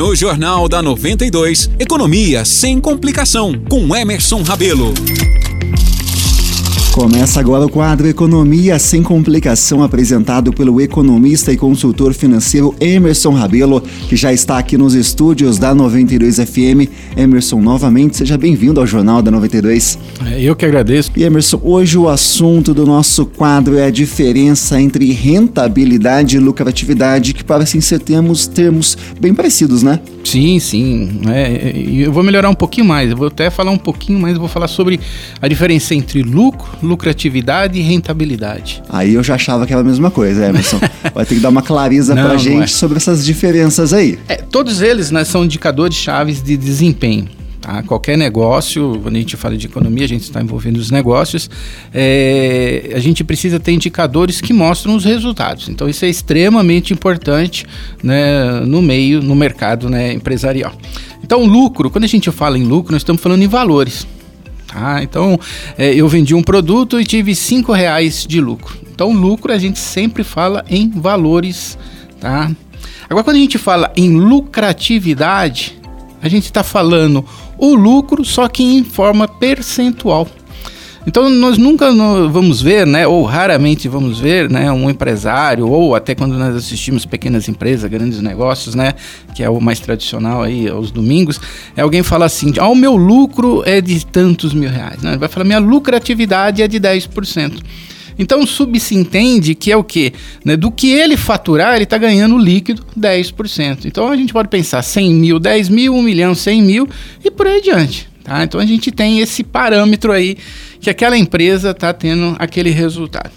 No Jornal da 92, Economia sem complicação, com Emerson Rabelo. Começa agora o quadro Economia Sem Complicação, apresentado pelo economista e consultor financeiro Emerson Rabelo, que já está aqui nos estúdios da 92 FM. Emerson, novamente, seja bem-vindo ao Jornal da 92. É, eu que agradeço. E Emerson, hoje o assunto do nosso quadro é a diferença entre rentabilidade e lucratividade, que parecem ser termos, termos bem parecidos, né? Sim, sim. É, eu vou melhorar um pouquinho mais, eu vou até falar um pouquinho mais, eu vou falar sobre a diferença entre lucro lucratividade e rentabilidade. Aí eu já achava que era a mesma coisa, Emerson. Vai ter que dar uma clareza para a gente é. sobre essas diferenças aí. É, todos eles né, são indicadores chaves de desempenho. Tá? Qualquer negócio, quando a gente fala de economia, a gente está envolvendo os negócios, é, a gente precisa ter indicadores que mostram os resultados. Então, isso é extremamente importante né, no meio, no mercado né, empresarial. Então, lucro, quando a gente fala em lucro, nós estamos falando em valores. Tá? Então, é, eu vendi um produto e tive cinco reais de lucro. Então, lucro a gente sempre fala em valores, tá? Agora, quando a gente fala em lucratividade, a gente está falando o lucro, só que em forma percentual. Então nós nunca vamos ver, né, ou raramente vamos ver, né, um empresário ou até quando nós assistimos pequenas empresas, grandes negócios, né, que é o mais tradicional aí aos domingos, é alguém falar assim, ah, o meu lucro é de tantos mil reais, né? Ele vai falar minha lucratividade é de 10%. Então subsentende que é o quê? Né? Do que ele faturar, ele está ganhando líquido 10%. Então a gente pode pensar 100 mil, 10 mil, 1 milhão, 100 mil e por aí adiante. Tá? Então a gente tem esse parâmetro aí que aquela empresa está tendo aquele resultado.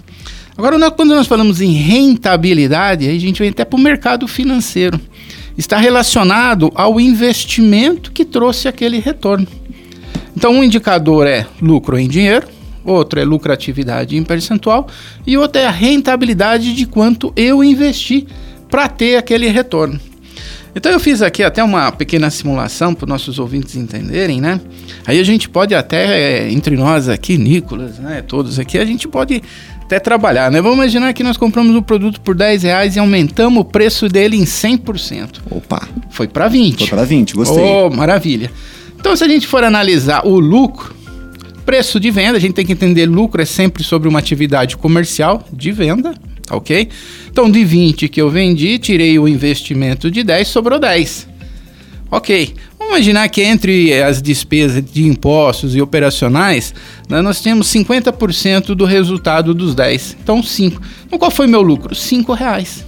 Agora, quando nós falamos em rentabilidade, a gente vem até para o mercado financeiro. Está relacionado ao investimento que trouxe aquele retorno. Então, um indicador é lucro em dinheiro, outro é lucratividade em percentual e outro é a rentabilidade de quanto eu investi para ter aquele retorno. Então eu fiz aqui até uma pequena simulação para os nossos ouvintes entenderem, né? Aí a gente pode até, entre nós aqui, Nicolas, né? Todos aqui, a gente pode até trabalhar, né? Vamos imaginar que nós compramos um produto por 10 reais e aumentamos o preço dele em 100%. Opa! Foi para 20. Foi para 20, gostei. Oh, maravilha. Então se a gente for analisar o lucro, preço de venda, a gente tem que entender lucro é sempre sobre uma atividade comercial de venda, ok? Então, de 20 que eu vendi, tirei o investimento de 10, sobrou 10. Ok, vamos imaginar que entre as despesas de impostos e operacionais, né, nós temos 50% do resultado dos 10. Então, 5. Então, qual foi meu lucro? 5 reais.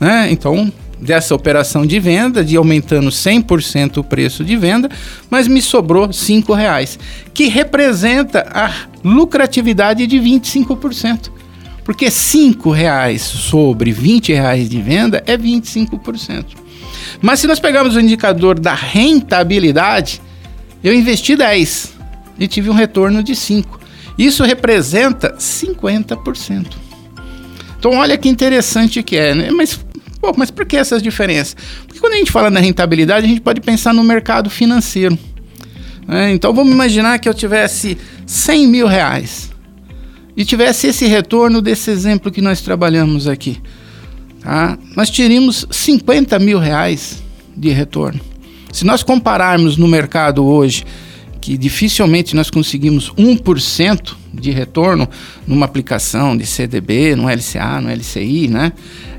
Né? Então, dessa operação de venda, de aumentando 100% o preço de venda, mas me sobrou 5 reais, que representa a lucratividade de 25%. Porque 5 reais sobre 20 reais de venda é 25%. Mas se nós pegarmos o indicador da rentabilidade, eu investi 10 e tive um retorno de 5. Isso representa 50%. Então olha que interessante que é, né? Mas, pô, mas por que essas diferenças? Porque quando a gente fala na rentabilidade, a gente pode pensar no mercado financeiro. Né? Então vamos imaginar que eu tivesse 100 mil reais e tivesse esse retorno desse exemplo que nós trabalhamos aqui, tá? nós teríamos 50 mil reais de retorno. Se nós compararmos no mercado hoje, que dificilmente nós conseguimos 1% de retorno numa aplicação de CDB, no LCA, no LCI, né?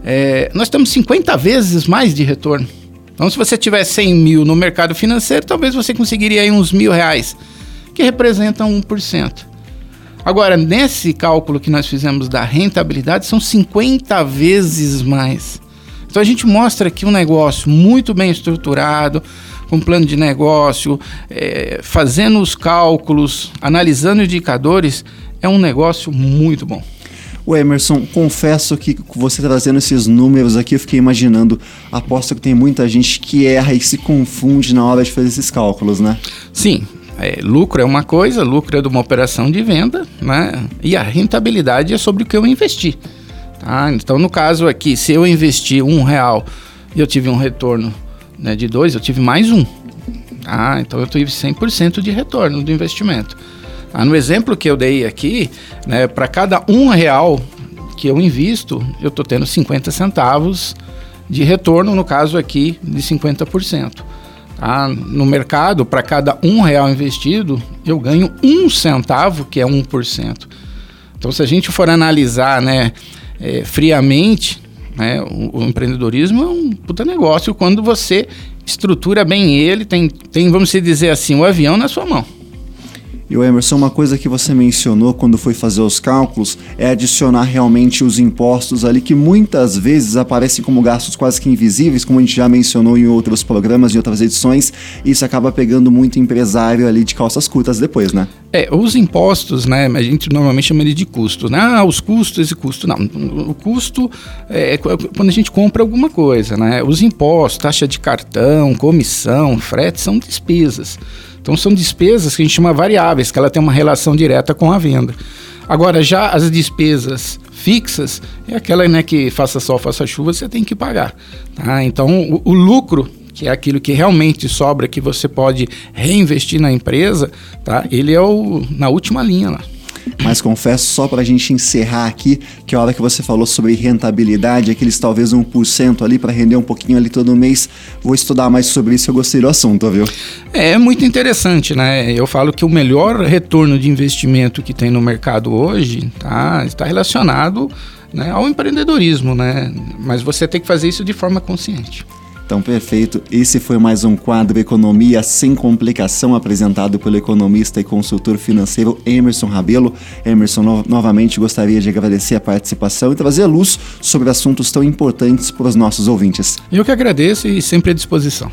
É, nós temos 50 vezes mais de retorno. Então, se você tiver 100 mil no mercado financeiro, talvez você conseguiria aí uns mil reais, que representam 1%. Agora, nesse cálculo que nós fizemos da rentabilidade, são 50 vezes mais. Então a gente mostra aqui um negócio muito bem estruturado, com plano de negócio, é, fazendo os cálculos, analisando indicadores, é um negócio muito bom. O Emerson, confesso que você trazendo esses números aqui, eu fiquei imaginando, aposto que tem muita gente que erra e se confunde na hora de fazer esses cálculos, né? Sim, é, lucro é uma coisa, lucro é de uma operação de venda, né? E a rentabilidade é sobre o que eu investi. Tá? Então, no caso aqui, se eu investi um real e eu tive um retorno né, de dois, eu tive mais um. Tá? Então, eu tive 100% de retorno do investimento. Ah, no exemplo que eu dei aqui, né, para cada um real que eu invisto, eu estou tendo 50 centavos de retorno, no caso aqui, de 50%. Tá? No mercado, para cada um real investido, eu ganho um centavo, que é 1%. Então, se a gente for analisar né, é, friamente, né, o, o, empreendedorismo é um puta negócio quando você estrutura bem ele, tem, tem, vamos dizer assim, o avião na sua mão. E o Emerson, uma coisa que você mencionou quando foi fazer os cálculos é adicionar realmente os impostos ali que muitas vezes aparecem como gastos quase que invisíveis, como a gente já mencionou em outros programas, em outras edições, e isso acaba pegando muito empresário ali de calças curtas depois, né? É, os impostos, né, a gente normalmente chama ele de custo, né? Ah, os custos, e custo. Não, o custo é quando a gente compra alguma coisa, né? Os impostos, taxa de cartão, comissão, frete, são despesas. Então são despesas que a gente chama variáveis, que ela tem uma relação direta com a venda. Agora, já as despesas fixas é aquela né, que faça sol, faça chuva, você tem que pagar. Tá? Então, o, o lucro que é aquilo que realmente sobra, que você pode reinvestir na empresa, tá? Ele é o na última linha lá. Mas confesso, só para a gente encerrar aqui, que a hora que você falou sobre rentabilidade, aqueles talvez 1% ali para render um pouquinho ali todo mês, vou estudar mais sobre isso, eu gostei do assunto, viu? É, é muito interessante, né? Eu falo que o melhor retorno de investimento que tem no mercado hoje tá, está relacionado né, ao empreendedorismo, né? Mas você tem que fazer isso de forma consciente. Então, perfeito. Esse foi mais um quadro Economia Sem Complicação, apresentado pelo economista e consultor financeiro Emerson Rabelo. Emerson, no novamente gostaria de agradecer a participação e trazer luz sobre assuntos tão importantes para os nossos ouvintes. Eu que agradeço e sempre à disposição.